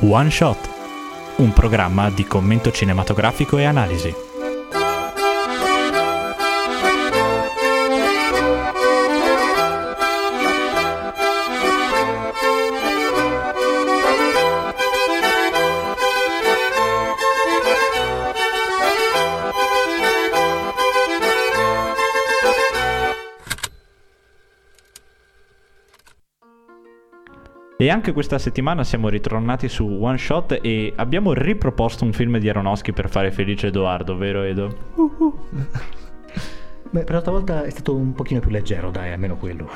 One Shot, un programma di commento cinematografico e analisi. E anche questa settimana siamo ritornati su One Shot e abbiamo riproposto un film di Aronofsky per fare felice Edoardo, vero Edo? Beh, per l'altra volta è stato un pochino più leggero, dai, almeno quello.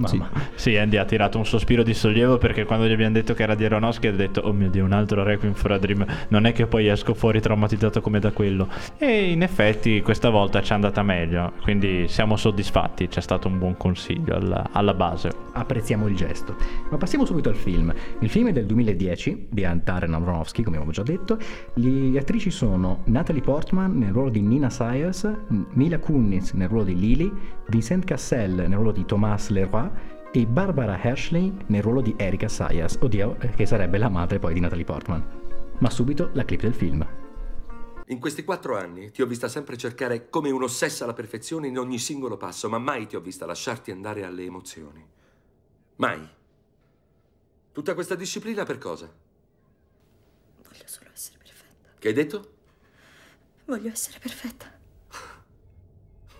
Mamma. Sì, Andy ha tirato un sospiro di sollievo perché quando gli abbiamo detto che era di Aronofsky ha detto oh mio dio un altro Requiem for a Dream non è che poi esco fuori traumatizzato come da quello e in effetti questa volta ci è andata meglio quindi siamo soddisfatti c'è stato un buon consiglio alla, alla base Apprezziamo il gesto. Ma passiamo subito al film. Il film è del 2010 di Darren Aronofsky, come abbiamo già detto. Le attrici sono Natalie Portman nel ruolo di Nina Sayers, Mila Kunis nel ruolo di Lily, Vincent Cassel nel ruolo di Thomas Leroy e Barbara Hershey nel ruolo di Erika Sayers, oddio, eh, che sarebbe la madre poi di Natalie Portman. Ma subito la clip del film. In questi quattro anni ti ho vista sempre cercare come un'ossessa la perfezione in ogni singolo passo, ma mai ti ho vista lasciarti andare alle emozioni. Mai. Tutta questa disciplina per cosa? Voglio solo essere perfetta. Che hai detto? Voglio essere perfetta.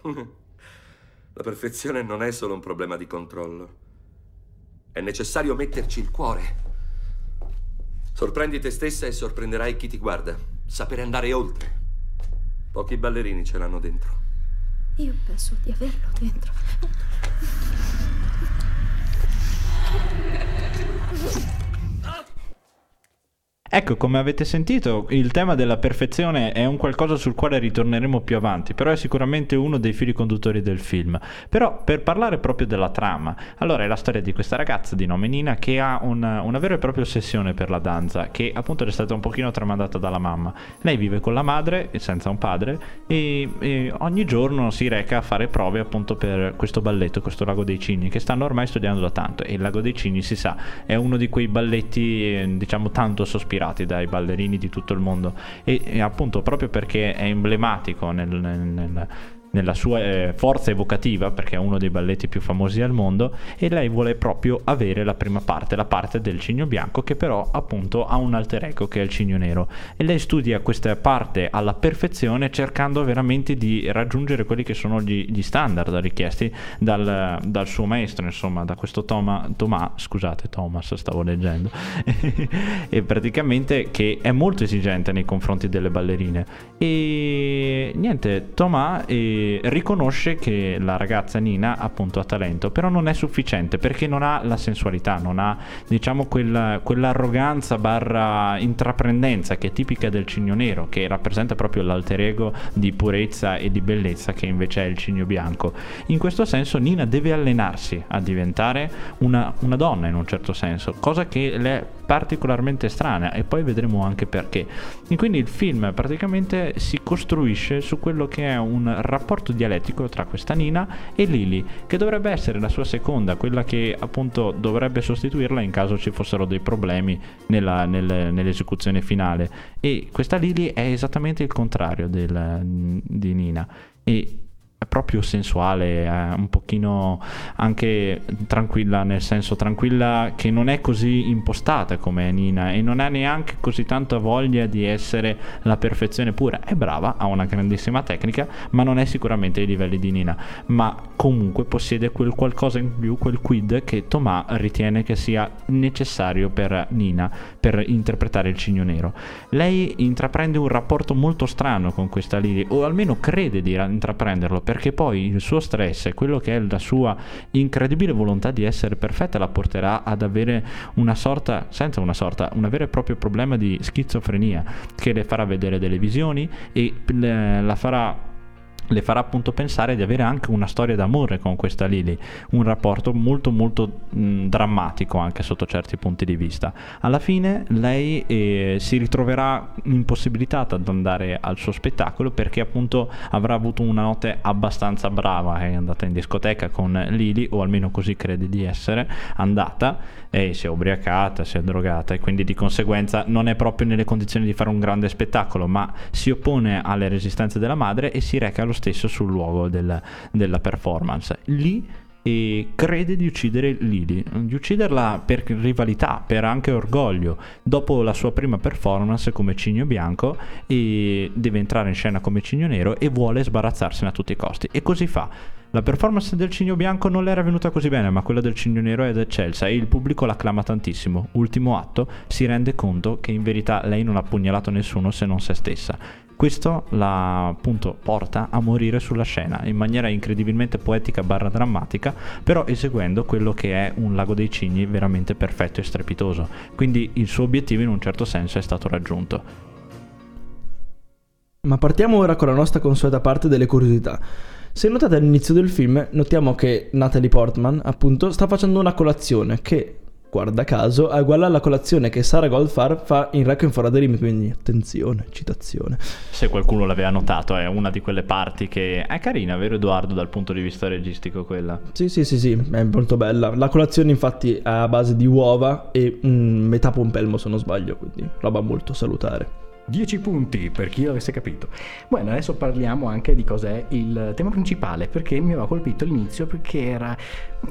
La perfezione non è solo un problema di controllo. È necessario metterci il cuore. Sorprendi te stessa e sorprenderai chi ti guarda. Sapere andare oltre. Pochi ballerini ce l'hanno dentro. Io penso di averlo dentro. Ecco, come avete sentito, il tema della perfezione è un qualcosa sul quale ritorneremo più avanti, però è sicuramente uno dei fili conduttori del film. Però per parlare proprio della trama, allora è la storia di questa ragazza di nome Nina che ha una, una vera e propria ossessione per la danza, che appunto è stata un pochino tramandata dalla mamma. Lei vive con la madre, senza un padre, e, e ogni giorno si reca a fare prove appunto per questo balletto, questo Lago dei Cigni, che stanno ormai studiando da tanto. E il Lago dei Cigni, si sa, è uno di quei balletti, eh, diciamo, tanto sospirati dai ballerini di tutto il mondo. E, e appunto proprio perché è emblematico nel, nel nella sua eh, forza evocativa, perché è uno dei balletti più famosi al mondo, e lei vuole proprio avere la prima parte, la parte del cigno bianco, che però appunto ha un alter ego che è il cigno nero. E lei studia questa parte alla perfezione, cercando veramente di raggiungere quelli che sono gli, gli standard richiesti dal, dal, suo maestro, insomma, da questo Toma, Tomà, scusate, Thomas, stavo leggendo, e praticamente che è molto esigente nei confronti delle ballerine. E niente, Tomà. E riconosce che la ragazza Nina appunto ha talento, però non è sufficiente perché non ha la sensualità, non ha diciamo quella, quell'arroganza barra intraprendenza che è tipica del cigno nero, che rappresenta proprio l'alter ego di purezza e di bellezza che invece è il cigno bianco. In questo senso Nina deve allenarsi a diventare una, una donna in un certo senso, cosa che le particolarmente strana e poi vedremo anche perché. E quindi il film praticamente si costruisce su quello che è un rapporto dialettico tra questa Nina e Lily, che dovrebbe essere la sua seconda, quella che appunto dovrebbe sostituirla in caso ci fossero dei problemi nella, nel, nell'esecuzione finale. E questa Lily è esattamente il contrario del, di Nina. E proprio sensuale, è un pochino anche tranquilla, nel senso tranquilla che non è così impostata come Nina e non ha neanche così tanta voglia di essere la perfezione pura. È brava, ha una grandissima tecnica, ma non è sicuramente ai livelli di Nina, ma comunque possiede quel qualcosa in più, quel quid che Tomà ritiene che sia necessario per Nina per interpretare il cigno nero. Lei intraprende un rapporto molto strano con questa Lily, o almeno crede di intraprenderlo perché poi il suo stress e quello che è la sua incredibile volontà di essere perfetta la porterà ad avere una sorta, senza una sorta, un vero e proprio problema di schizofrenia che le farà vedere delle visioni e la farà le farà appunto pensare di avere anche una storia d'amore con questa Lily, un rapporto molto molto mh, drammatico anche sotto certi punti di vista. Alla fine lei eh, si ritroverà impossibilitata ad andare al suo spettacolo perché appunto avrà avuto una notte abbastanza brava, è andata in discoteca con Lily o almeno così crede di essere andata e si è ubriacata, si è drogata e quindi di conseguenza non è proprio nelle condizioni di fare un grande spettacolo, ma si oppone alle resistenze della madre e si reca lo stesso sul luogo del, della performance. Lì e crede di uccidere Lily, di ucciderla per rivalità, per anche orgoglio. Dopo la sua prima performance come Cigno Bianco e deve entrare in scena come Cigno Nero e vuole sbarazzarsene a tutti i costi e così fa. La performance del Cigno Bianco non le era venuta così bene, ma quella del Cigno Nero è eccelsa e il pubblico l'acclama tantissimo. Ultimo atto, si rende conto che in verità lei non ha pugnalato nessuno se non se stessa. Questo la appunto porta a morire sulla scena in maniera incredibilmente poetica barra drammatica, però eseguendo quello che è un lago dei cigni veramente perfetto e strepitoso. Quindi il suo obiettivo in un certo senso è stato raggiunto. Ma partiamo ora con la nostra consueta parte delle curiosità. Se notate all'inizio del film, notiamo che Natalie Portman, appunto, sta facendo una colazione che, guarda caso, è uguale alla colazione che Sarah Goldfarb fa in Requiem for a Dream, quindi attenzione, citazione. Se qualcuno l'aveva notato, è una di quelle parti che è carina, vero Edoardo, dal punto di vista registico quella? Sì, sì, sì, sì, è molto bella. La colazione infatti è a base di uova e mm, metà pompelmo se non sbaglio, quindi roba molto salutare. 10 punti per chi avesse capito. Bueno, adesso parliamo anche di cos'è il tema principale, perché mi aveva colpito all'inizio perché era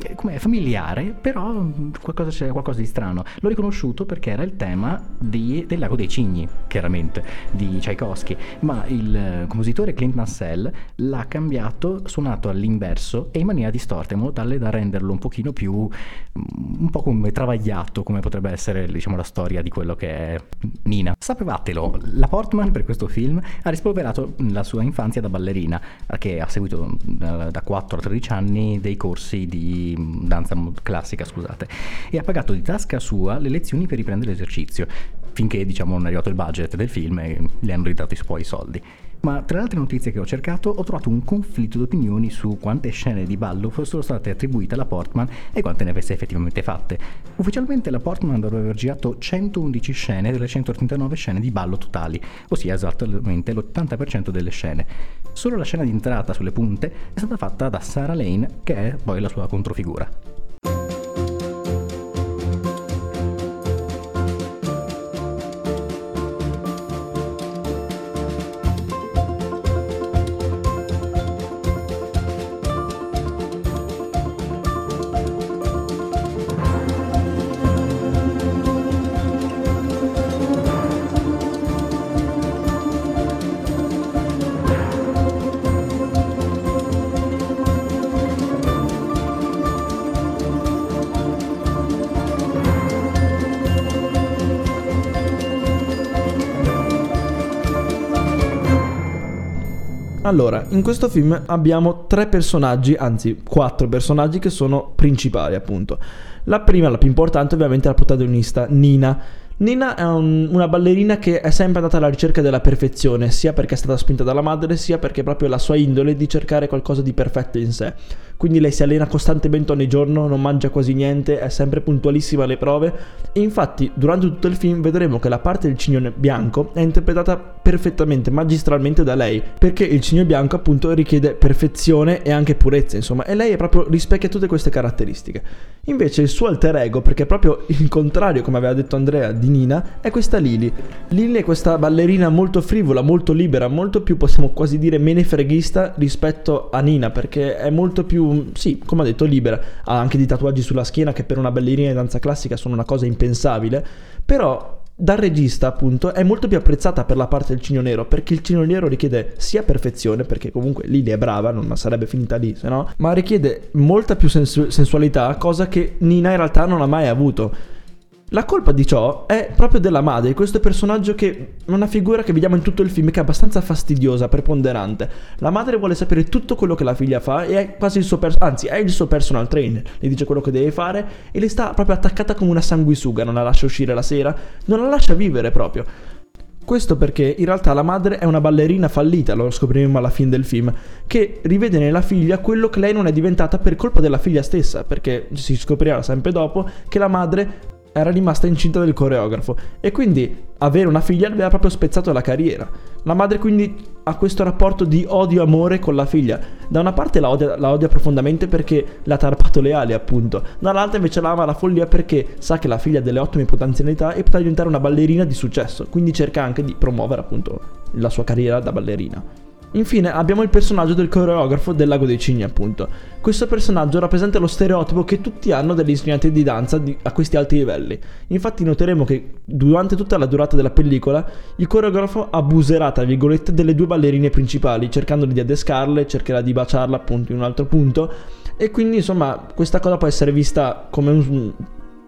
eh, come familiare, però qualcosa, c'era qualcosa di strano. L'ho riconosciuto perché era il tema di, del lago dei cigni, chiaramente, di Tchaikovsky, ma il compositore Clint Mansell l'ha cambiato, suonato all'inverso e in maniera distorta, in modo tale da renderlo un pochino più, un po' come travagliato, come potrebbe essere, diciamo, la storia di quello che è Nina. Sapevatelo, la Portman per questo film ha rispolverato la sua infanzia da ballerina, che ha seguito da 4 a 13 anni dei corsi di danza classica, scusate, e ha pagato di tasca sua le lezioni per riprendere l'esercizio, finché diciamo non è arrivato il budget del film e le hanno ridato i suoi soldi. Ma tra le altre notizie che ho cercato ho trovato un conflitto di opinioni su quante scene di ballo fossero state attribuite alla Portman e quante ne avesse effettivamente fatte. Ufficialmente la Portman dovrebbe aver girato 111 scene delle 139 scene di ballo totali, ossia esattamente l'80% delle scene. Solo la scena di entrata sulle punte è stata fatta da Sarah Lane, che è poi la sua controfigura. Allora, in questo film abbiamo tre personaggi, anzi quattro personaggi che sono principali appunto. La prima, la più importante, ovviamente è la protagonista, Nina. Nina è un, una ballerina che è sempre andata alla ricerca della perfezione, sia perché è stata spinta dalla madre, sia perché proprio la sua indole di cercare qualcosa di perfetto in sé quindi lei si allena costantemente ogni giorno, non mangia quasi niente, è sempre puntualissima alle prove e infatti durante tutto il film vedremo che la parte del cignone bianco è interpretata perfettamente, magistralmente da lei, perché il cignone bianco appunto richiede perfezione e anche purezza, insomma, e lei è proprio rispecchia tutte queste caratteristiche. Invece il suo alter ego, perché è proprio il contrario, come aveva detto Andrea, di Nina, è questa Lily. Lily è questa ballerina molto frivola, molto libera, molto più, possiamo quasi dire, menefreghista rispetto a Nina, perché è molto più sì, come ha detto, libera. Ha anche dei tatuaggi sulla schiena che per una ballerina di danza classica sono una cosa impensabile. Però dal regista, appunto, è molto più apprezzata per la parte del cigno nero, perché il cigno nero richiede sia perfezione, perché comunque Lily è brava, non sarebbe finita lì, se no, ma richiede molta più sensu- sensualità, cosa che Nina in realtà non ha mai avuto. La colpa di ciò è proprio della madre, questo personaggio che è una figura che vediamo in tutto il film che è abbastanza fastidiosa, preponderante. La madre vuole sapere tutto quello che la figlia fa e è quasi il suo per- anzi, è il suo personal trainer. Le dice quello che deve fare e le sta proprio attaccata come una sanguisuga, non la lascia uscire la sera, non la lascia vivere proprio. Questo perché in realtà la madre è una ballerina fallita, lo scopriremo alla fine del film, che rivede nella figlia quello che lei non è diventata per colpa della figlia stessa, perché si scoprirà sempre dopo che la madre era rimasta incinta del coreografo e quindi avere una figlia aveva proprio spezzato la carriera. La madre quindi ha questo rapporto di odio-amore con la figlia. Da una parte la odia, la odia profondamente perché le ha tarpato le ali, appunto. Dall'altra invece la ama la follia perché sa che la figlia ha delle ottime potenzialità e potrà diventare una ballerina di successo. Quindi cerca anche di promuovere appunto la sua carriera da ballerina. Infine abbiamo il personaggio del coreografo del Lago dei Cigni, appunto. Questo personaggio rappresenta lo stereotipo che tutti hanno degli insegnanti di danza di, a questi alti livelli. Infatti noteremo che durante tutta la durata della pellicola il coreografo abuserà, tra virgolette, delle due ballerine principali, cercando di adescarle, cercherà di baciarla appunto in un altro punto. E quindi insomma questa cosa può essere vista come un...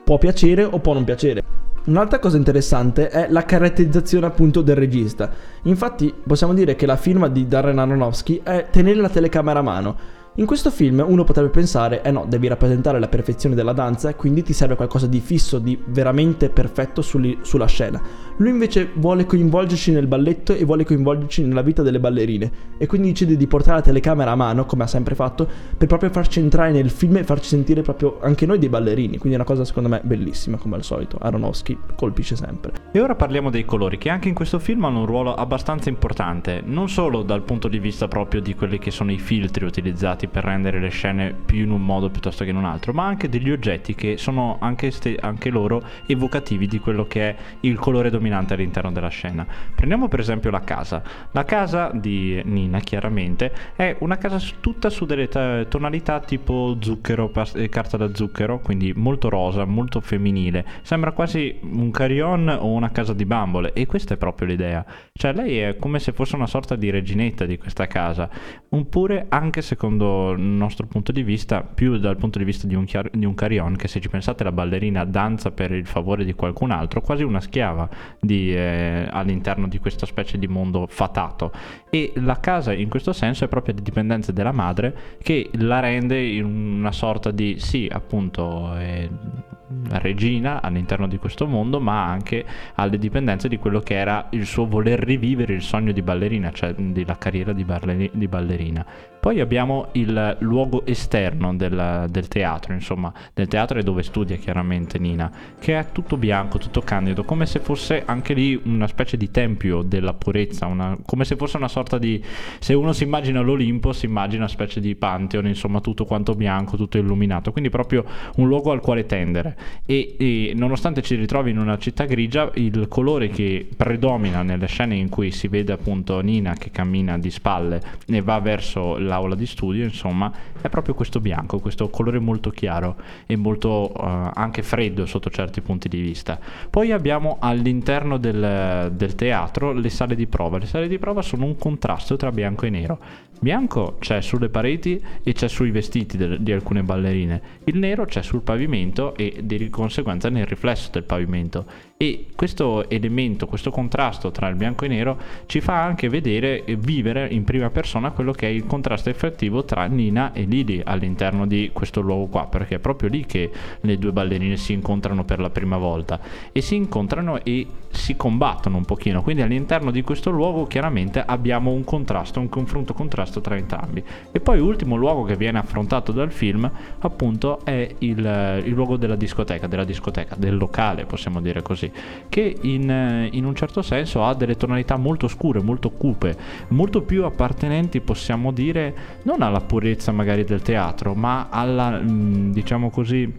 può piacere o può non piacere. Un'altra cosa interessante è la caratterizzazione appunto del regista. Infatti possiamo dire che la firma di Darren Aronofsky è tenere la telecamera a mano. In questo film uno potrebbe pensare, eh no, devi rappresentare la perfezione della danza, quindi ti serve qualcosa di fisso, di veramente perfetto sulla scena. Lui invece vuole coinvolgerci nel balletto e vuole coinvolgerci nella vita delle ballerine e quindi decide di portare la telecamera a mano, come ha sempre fatto, per proprio farci entrare nel film e farci sentire proprio anche noi dei ballerini. Quindi è una cosa secondo me bellissima, come al solito. Aronofsky colpisce sempre. E ora parliamo dei colori, che anche in questo film hanno un ruolo abbastanza importante, non solo dal punto di vista proprio di quelli che sono i filtri utilizzati per rendere le scene più in un modo piuttosto che in un altro, ma anche degli oggetti che sono anche, ste- anche loro evocativi di quello che è il colore dominante all'interno della scena. Prendiamo per esempio la casa. La casa di Nina, chiaramente, è una casa tutta su delle t- tonalità tipo zucchero, pas- eh, carta da zucchero, quindi molto rosa, molto femminile. Sembra quasi un carillon o una casa di bambole e questa è proprio l'idea. Cioè lei è come se fosse una sorta di reginetta di questa casa, oppure anche secondo il nostro punto di vista, più dal punto di vista di un, chiar- di un carillon, che se ci pensate la ballerina danza per il favore di qualcun altro, quasi una schiava di, eh, all'interno di questa specie di mondo fatato. E la casa in questo senso è proprio di dipendenza della madre che la rende in una sorta di, sì, appunto... Eh, regina all'interno di questo mondo, ma anche alle dipendenze di quello che era il suo voler rivivere il sogno di ballerina, cioè della carriera di, balleri- di ballerina. Poi abbiamo il luogo esterno del, del, teatro, insomma, del teatro è dove studia chiaramente Nina, che è tutto bianco, tutto candido, come se fosse anche lì una specie di tempio della purezza, una, come se fosse una sorta di... se uno si immagina l'Olimpo, si immagina una specie di pantheon, insomma, tutto quanto bianco, tutto illuminato, quindi proprio un luogo al quale tendere. E, e nonostante ci ritrovi in una città grigia, il colore che predomina nelle scene in cui si vede appunto Nina che cammina di spalle e va verso l'aula di studio, insomma, è proprio questo bianco, questo colore molto chiaro e molto uh, anche freddo sotto certi punti di vista. Poi abbiamo all'interno del, del teatro le sale di prova. Le sale di prova sono un contrasto tra bianco e nero. Bianco c'è sulle pareti e c'è sui vestiti de- di alcune ballerine, il nero c'è sul pavimento e di conseguenza nel riflesso del pavimento. E questo elemento, questo contrasto tra il bianco e il nero ci fa anche vedere e vivere in prima persona quello che è il contrasto effettivo tra Nina e Lily all'interno di questo luogo qua, perché è proprio lì che le due ballerine si incontrano per la prima volta e si incontrano e si combattono un pochino. Quindi all'interno di questo luogo chiaramente abbiamo un contrasto, un confronto contrasto tra entrambi. E poi ultimo luogo che viene affrontato dal film appunto è il, il luogo della discoteca, della discoteca, del locale possiamo dire così che in, in, un certo senso ha delle tonalità molto scure, molto cupe, molto più appartenenti, possiamo dire, non alla purezza magari del teatro, ma alla, mm, diciamo così,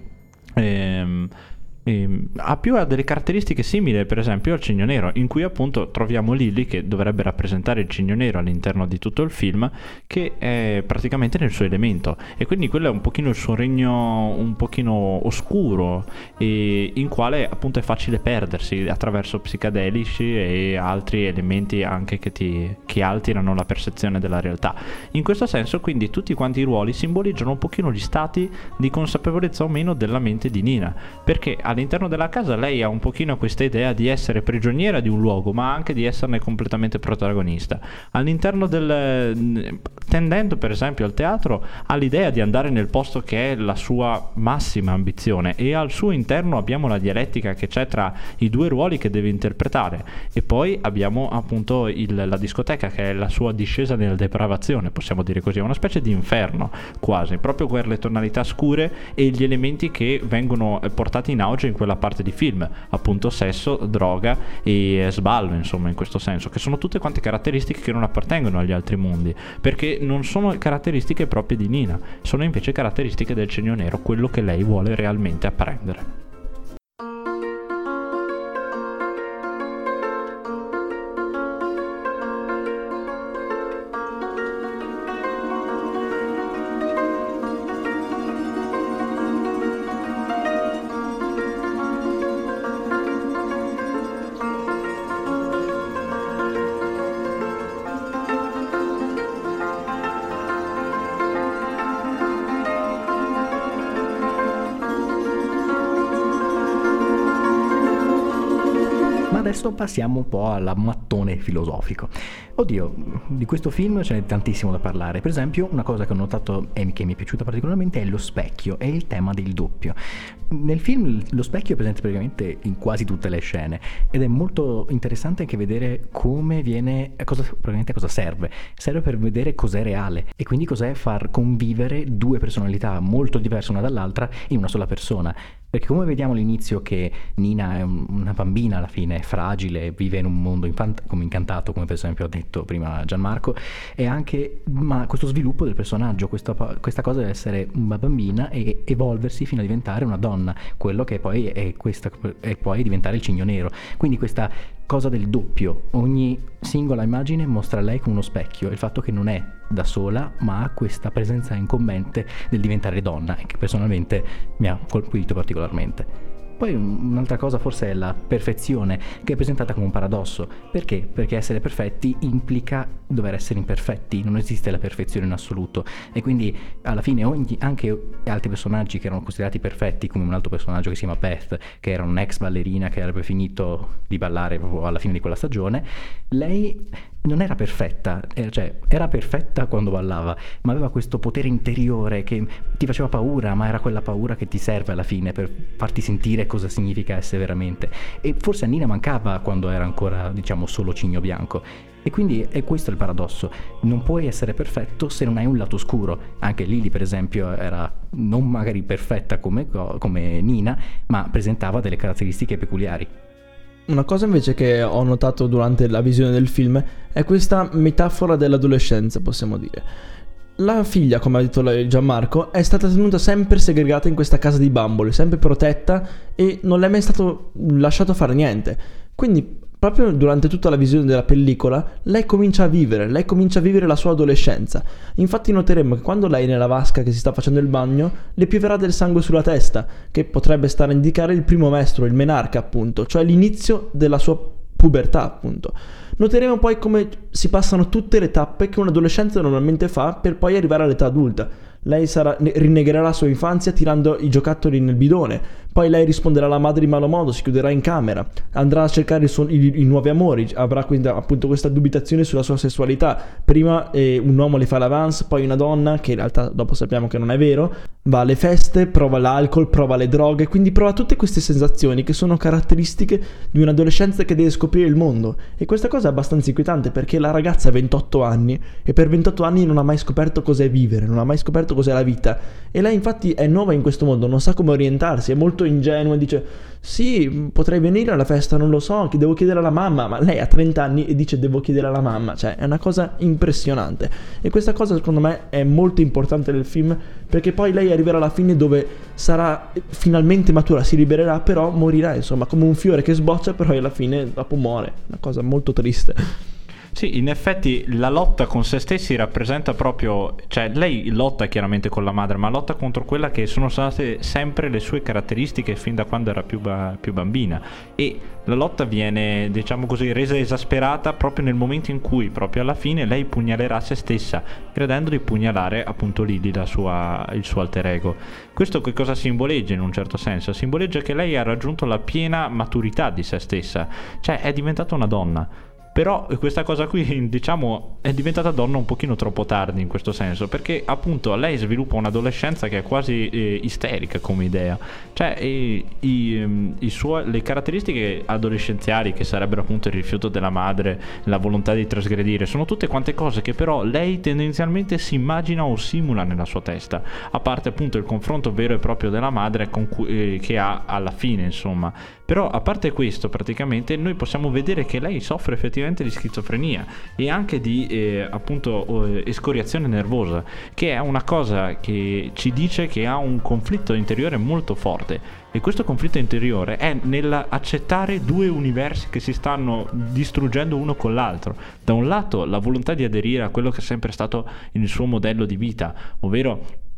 ehm, e ha più ha delle caratteristiche simili per esempio al Cigno Nero in cui appunto troviamo Lily che dovrebbe rappresentare il Cigno Nero all'interno di tutto il film che è praticamente nel suo elemento. E quindi quello è un pochino il suo regno un pochino oscuro e in quale appunto è facile perdersi attraverso psicadelici e altri elementi anche che, ti, che alterano la percezione della realtà. In questo senso quindi tutti quanti i ruoli simboleggiano un pochino gli stati di consapevolezza o meno della mente di Nina perché all'interno all'interno della casa lei ha un pochino questa idea di essere prigioniera di un luogo, ma anche di esserne completamente protagonista. All'interno del tendendo per esempio al teatro ha l'idea di andare nel posto che è la sua massima ambizione e al suo interno abbiamo la dialettica che c'è tra i due ruoli che deve interpretare e poi abbiamo appunto il, la discoteca che è la sua discesa nella depravazione, possiamo dire così, è una specie di inferno quasi, proprio quelle tonalità scure e gli elementi che vengono portati in auge in quella parte di film, appunto sesso, droga e sballo, insomma, in questo senso, che sono tutte quante caratteristiche che non appartengono agli altri mondi, perché non sono caratteristiche proprie di Nina, sono invece caratteristiche del cenio nero, quello che lei vuole realmente apprendere. Adesso passiamo un po' al mattone filosofico. Oddio, di questo film ce n'è tantissimo da parlare. Per esempio, una cosa che ho notato e che mi è piaciuta particolarmente è lo specchio, è il tema del doppio. Nel film lo specchio è presente praticamente in quasi tutte le scene ed è molto interessante anche vedere come viene, cosa, praticamente cosa serve. Serve per vedere cos'è reale e quindi cos'è far convivere due personalità molto diverse una dall'altra in una sola persona. Perché come vediamo all'inizio che Nina è una bambina alla fine, è fragile, vive in un mondo infant- come incantato, come per esempio ha detto prima Gianmarco, e anche ma questo sviluppo del personaggio, questa, questa cosa deve essere una bambina e evolversi fino a diventare una donna, quello che poi è, questa, è poi diventare il cigno nero. Quindi questa cosa del doppio, ogni singola immagine mostra lei come uno specchio, il fatto che non è da sola, ma ha questa presenza incombente del diventare donna, che personalmente mi ha colpito particolarmente. Poi un'altra cosa forse è la perfezione, che è presentata come un paradosso. Perché? Perché essere perfetti implica dover essere imperfetti, non esiste la perfezione in assoluto. E quindi alla fine ogni, anche altri personaggi che erano considerati perfetti, come un altro personaggio che si chiama Beth, che era un'ex ballerina che avrebbe finito di ballare proprio alla fine di quella stagione, lei non era perfetta, eh, cioè era perfetta quando ballava, ma aveva questo potere interiore che ti faceva paura, ma era quella paura che ti serve alla fine per farti sentire cosa significa essere veramente. E forse a Nina mancava quando era ancora, diciamo, solo cigno bianco. E quindi è questo il paradosso, non puoi essere perfetto se non hai un lato scuro. Anche Lily, per esempio, era non magari perfetta come, come Nina, ma presentava delle caratteristiche peculiari. Una cosa invece che ho notato durante la visione del film è questa metafora dell'adolescenza, possiamo dire. La figlia, come ha detto Gianmarco, è stata tenuta sempre segregata in questa casa di bambole, sempre protetta e non le è mai stato lasciato fare niente. Quindi proprio durante tutta la visione della pellicola, lei comincia a vivere, lei comincia a vivere la sua adolescenza. Infatti noteremo che quando lei è nella vasca che si sta facendo il bagno, le pioverà del sangue sulla testa, che potrebbe stare a indicare il primo mestro, il menarca appunto, cioè l'inizio della sua pubertà appunto. Noteremo poi come si passano tutte le tappe che un adolescente normalmente fa per poi arrivare all'età adulta. Lei sarà, rinnegherà la sua infanzia tirando i giocattoli nel bidone, poi lei risponderà alla madre in malo modo, si chiuderà in camera, andrà a cercare suo, i, i, nuovi amori, avrà quindi appunto questa dubitazione sulla sua sessualità. Prima eh, un uomo le fa l'avance, poi una donna, che in realtà dopo sappiamo che non è vero, va alle feste, prova l'alcol, prova le droghe, quindi prova tutte queste sensazioni che sono caratteristiche di un'adolescenza che deve scoprire il mondo. E questa cosa è abbastanza inquietante perché la ragazza ha 28 anni e per 28 anni non ha mai scoperto cos'è vivere, non ha mai scoperto cos'è la vita. E lei infatti è nuova in questo mondo, non sa come orientarsi, è molto molto ingenua e dice sì, potrei venire alla festa, non lo so, devo chiedere alla mamma, ma lei ha 30 anni e dice devo chiedere alla mamma, cioè è una cosa impressionante. E questa cosa secondo me è molto importante nel film perché poi lei arriverà alla fine dove sarà finalmente matura, si libererà, però morirà, insomma, come un fiore che sboccia, però alla fine dopo muore, una cosa molto triste. Sì, in effetti la lotta con se stessi rappresenta proprio, cioè lei lotta chiaramente con la madre, ma lotta contro quella che sono state sempre le sue caratteristiche fin da quando era più, ba- più bambina e la lotta viene, diciamo così, resa esasperata proprio nel momento in cui, proprio alla fine, lei pugnalerà se stessa, credendo di pugnalare appunto Lily, sua, il suo alter ego. Questo che cosa simboleggia in un certo senso? Simboleggia che lei ha raggiunto la piena maturità di se stessa, cioè è diventata una donna però questa cosa qui, diciamo, è diventata donna un pochino troppo tardi in questo senso, perché appunto lei sviluppa un'adolescenza che è quasi eh, isterica come idea. Cioè, i, i, ehm, i suo, le caratteristiche adolescenziali, che sarebbero appunto il rifiuto della madre, la volontà di trasgredire, sono tutte quante cose che però lei tendenzialmente si immagina o simula nella sua testa, a parte appunto il confronto vero e proprio della madre cui, eh, che ha alla fine, insomma. Però a parte questo, praticamente, noi possiamo vedere che lei soffre effettivamente di schizofrenia e anche di eh, appunto eh, escoriazione nervosa, che è una cosa che ci dice che ha un conflitto interiore molto forte. E questo conflitto interiore è nell'accettare due universi che si stanno distruggendo uno con l'altro. Da un lato la volontà di aderire a quello che è sempre stato il suo modello di vita, ovvero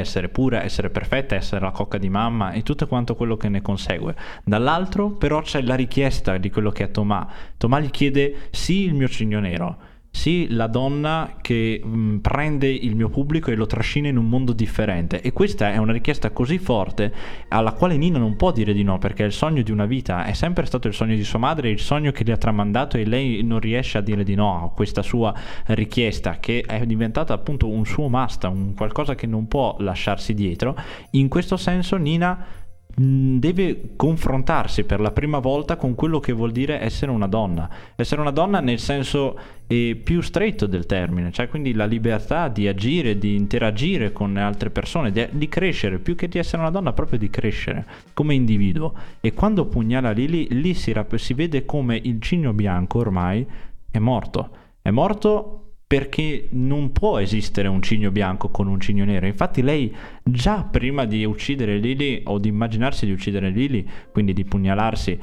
essere pura, essere perfetta, essere la cocca di mamma e tutto quanto quello che ne consegue. Dall'altro però c'è la richiesta di quello che è Tomà. Tomà gli chiede sì il mio cigno nero, sì, la donna che mh, prende il mio pubblico e lo trascina in un mondo differente. E questa è una richiesta così forte alla quale Nina non può dire di no, perché il sogno di una vita è sempre stato il sogno di sua madre, il sogno che le ha tramandato e lei non riesce a dire di no a questa sua richiesta, che è diventata appunto un suo must, un qualcosa che non può lasciarsi dietro. In questo senso Nina deve confrontarsi per la prima volta con quello che vuol dire essere una donna. Essere una donna nel senso eh, più stretto del termine, cioè quindi la libertà di agire, di interagire con altre persone, di, di crescere, più che di essere una donna, proprio di crescere come individuo. E quando pugnala Lily, lì si, rap- si vede come il cigno bianco ormai è morto. È morto perché non può esistere un cigno bianco con un cigno nero. Infatti lei già prima di uccidere Lily o di immaginarsi di uccidere Lily, quindi di pugnalarsi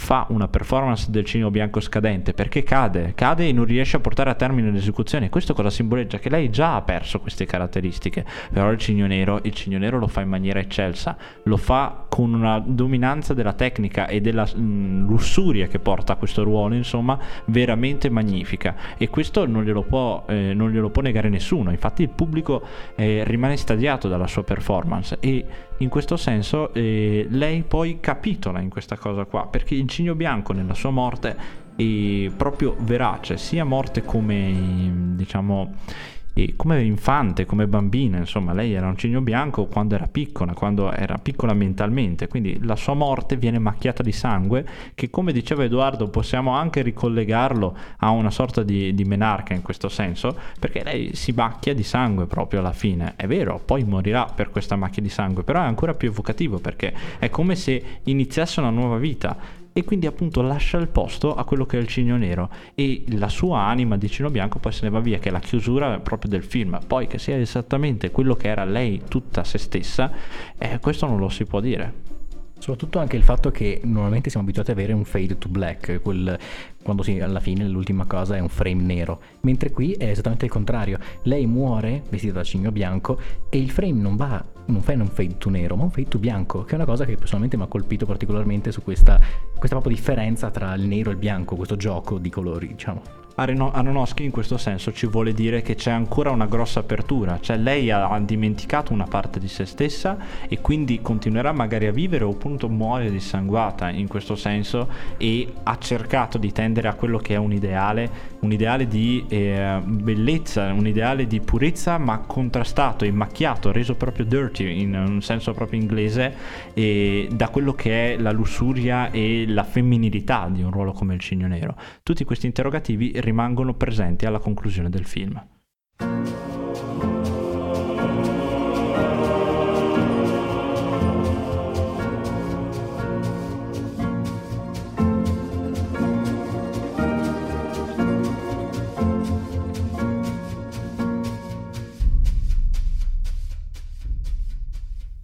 fa una performance del cigno bianco scadente perché cade, cade e non riesce a portare a termine l'esecuzione. Questo cosa simboleggia? Che lei già ha perso queste caratteristiche, però il cigno nero, il cigno nero lo fa in maniera eccelsa, lo fa con una dominanza della tecnica e della mh, mm, lussuria che porta a questo ruolo, insomma, veramente magnifica. E questo non glielo può, eh, non glielo può negare nessuno. Infatti il pubblico eh, rimane stadiato dalla sua performance e in questo senso eh, lei poi capitola in questa cosa qua, perché il cigno bianco nella sua morte è proprio verace, sia morte come diciamo e come infante, come bambina, insomma, lei era un cigno bianco quando era piccola, quando era piccola mentalmente, quindi la sua morte viene macchiata di sangue, che come diceva Edoardo possiamo anche ricollegarlo a una sorta di, di menarca in questo senso, perché lei si macchia di sangue proprio alla fine, è vero, poi morirà per questa macchia di sangue, però è ancora più evocativo perché è come se iniziasse una nuova vita e quindi appunto lascia il posto a quello che è il cigno nero. E la sua anima di cigno bianco poi se ne va via che è la chiusura proprio del film. Poi che sia esattamente quello che era lei tutta se stessa eh, questo non lo si può dire Soprattutto anche il fatto che normalmente siamo abituati ad avere un fade to black, quel, quando si, alla fine l'ultima cosa è un frame nero, mentre qui è esattamente il contrario. Lei muore vestita da cigno bianco e il frame non va, non fa un fade to nero, ma un fade to bianco, che è una cosa che personalmente mi ha colpito particolarmente su questa, questa proprio differenza tra il nero e il bianco, questo gioco di colori, diciamo. Aronofsky in questo senso ci vuole dire che c'è ancora una grossa apertura, cioè lei ha dimenticato una parte di se stessa e quindi continuerà magari a vivere o appunto muore dissanguata in questo senso e ha cercato di tendere a quello che è un ideale, un ideale di eh, bellezza, un ideale di purezza ma contrastato e macchiato, reso proprio dirty in un senso proprio inglese e da quello che è la lussuria e la femminilità di un ruolo come il cigno nero. Tutti questi interrogativi rimangono presenti alla conclusione del film.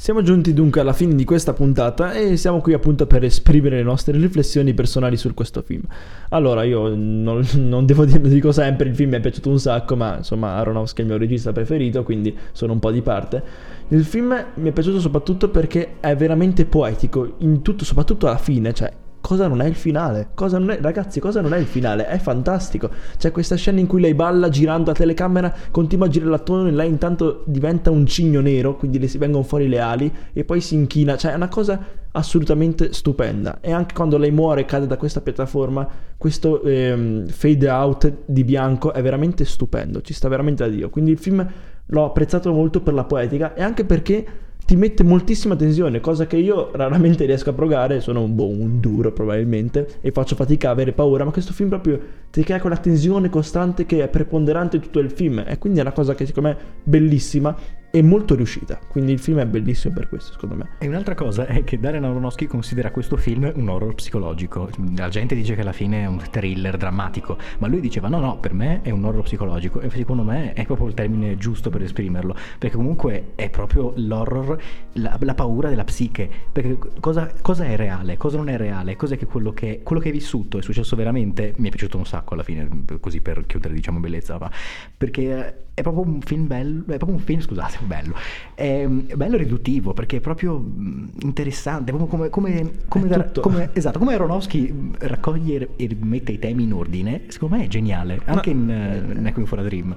Siamo giunti dunque alla fine di questa puntata e siamo qui appunto per esprimere le nostre riflessioni personali su questo film. Allora, io non, non devo dire, lo dico sempre, il film mi è piaciuto un sacco, ma insomma Aronofsky è il mio regista preferito, quindi sono un po' di parte. Il film mi è piaciuto soprattutto perché è veramente poetico, tutto, soprattutto alla fine, cioè cosa non è il finale? Cosa è, ragazzi, cosa non è il finale? È fantastico. C'è questa scena in cui lei balla girando la telecamera, continua a girare l'attorno e lei intanto diventa un cigno nero, quindi le si vengono fuori le ali e poi si inchina. Cioè è una cosa assolutamente stupenda. E anche quando lei muore e cade da questa piattaforma, questo ehm, fade out di bianco è veramente stupendo. Ci sta veramente da Dio. Quindi il film l'ho apprezzato molto per la poetica e anche perché ti mette moltissima tensione, cosa che io raramente riesco a provare, sono un, boh, un duro probabilmente e faccio fatica a avere paura, ma questo film proprio ti crea quella tensione costante che è preponderante tutto il film e quindi è una cosa che secondo me è bellissima e molto riuscita. Quindi il film è bellissimo per questo, secondo me. E un'altra cosa è che Darren Aronofsky considera questo film un horror psicologico. La gente dice che alla fine è un thriller drammatico, ma lui diceva no, no, per me è un horror psicologico e secondo me è proprio il termine giusto per esprimerlo, perché comunque è proprio l'horror, la, la paura della psiche, perché cosa, cosa, è reale, cosa non è reale, cos'è che quello che, quello che hai vissuto è successo veramente, mi è piaciuto un sacco alla fine, così per chiudere diciamo bellezza, ma perché è proprio un film bello, è proprio un film, scusate, bello, è, bello e riduttivo perché è proprio mm, interessante, proprio come, come, come, da, come esatto, come Aronofsky raccoglie e mette i temi in ordine, secondo me è geniale, anche Ma, in uh, Necking for a Dream.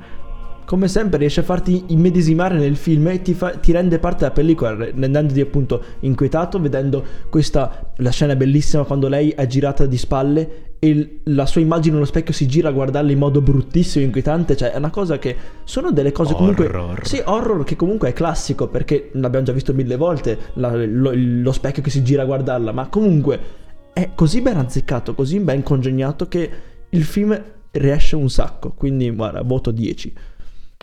come sempre riesce a farti immedesimare nel film e ti, fa, ti rende parte della pellicola, rendendoti appunto inquietato, vedendo questa, la scena bellissima quando lei è girata di spalle e la sua immagine nello specchio si gira a guardarla in modo bruttissimo, inquietante, cioè è una cosa che sono delle cose comunque... Horror. Sì, horror che comunque è classico perché l'abbiamo già visto mille volte, la, lo, lo specchio che si gira a guardarla, ma comunque è così ben azzeccato, così ben congegnato che il film riesce un sacco, quindi guarda, voto 10.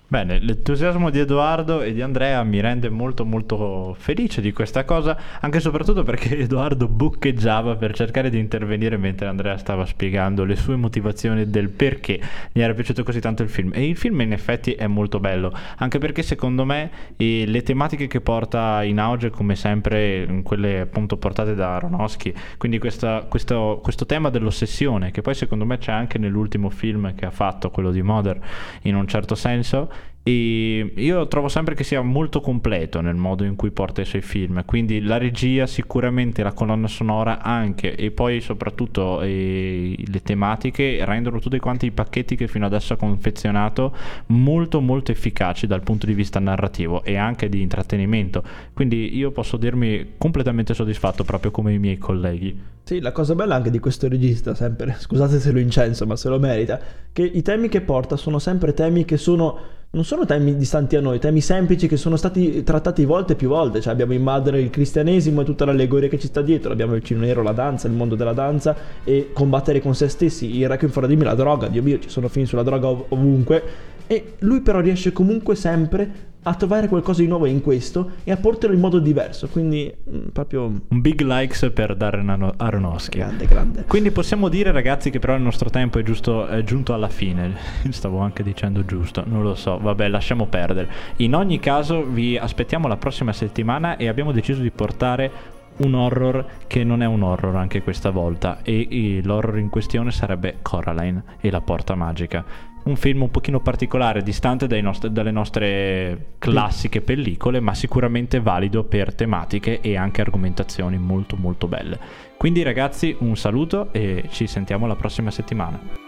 Bene, l'entusiasmo di Edoardo e di Andrea mi rende molto molto felice di questa cosa, anche e soprattutto perché Edoardo buccheggiava per cercare di intervenire mentre Andrea stava spiegando le sue motivazioni del perché gli era piaciuto così tanto il film. E il film in effetti è molto bello, anche perché secondo me eh, le tematiche che porta in auge, come sempre, quelle appunto portate da Aronofsky, quindi questa, questo, questo tema dell'ossessione, che poi secondo me c'è anche nell'ultimo film che ha fatto, quello di Mother, in un certo senso, e io trovo sempre che sia molto completo nel modo in cui porta i suoi film, quindi la regia sicuramente, la colonna sonora anche e poi soprattutto eh, le tematiche rendono tutti quanti i pacchetti che fino adesso ha confezionato molto molto efficaci dal punto di vista narrativo e anche di intrattenimento, quindi io posso dirmi completamente soddisfatto proprio come i miei colleghi. Sì, la cosa bella anche di questo regista, sempre, scusate se lo incenso, ma se lo merita, che i temi che porta sono sempre temi che sono, non sono temi distanti a noi, temi semplici che sono stati trattati volte più volte, cioè abbiamo in madre il cristianesimo e tutta l'allegoria che ci sta dietro, abbiamo il cinema nero, la danza, il mondo della danza e combattere con se stessi, il Requiem for Dream, la droga, Dio mio, ci sono film sulla droga ov- ovunque, e lui però riesce comunque sempre a trovare qualcosa di nuovo in questo e a portarlo in modo diverso. Quindi, mh, mm, proprio. Un big likes per Darren Aronofsky. Grande, grande. Quindi possiamo dire, ragazzi, che però il nostro tempo è, giusto, è giunto alla fine. Stavo anche dicendo giusto, non lo so. Vabbè, lasciamo perdere. In ogni caso, vi aspettiamo la prossima settimana e abbiamo deciso di portare un horror che non è un horror anche questa volta e, e l'horror in questione sarebbe Coraline e la porta magica un film un pochino particolare, distante nostri, dalle nostre classiche pellicole, ma sicuramente valido per tematiche e anche argomentazioni molto molto belle. Quindi ragazzi un saluto e ci sentiamo la prossima settimana.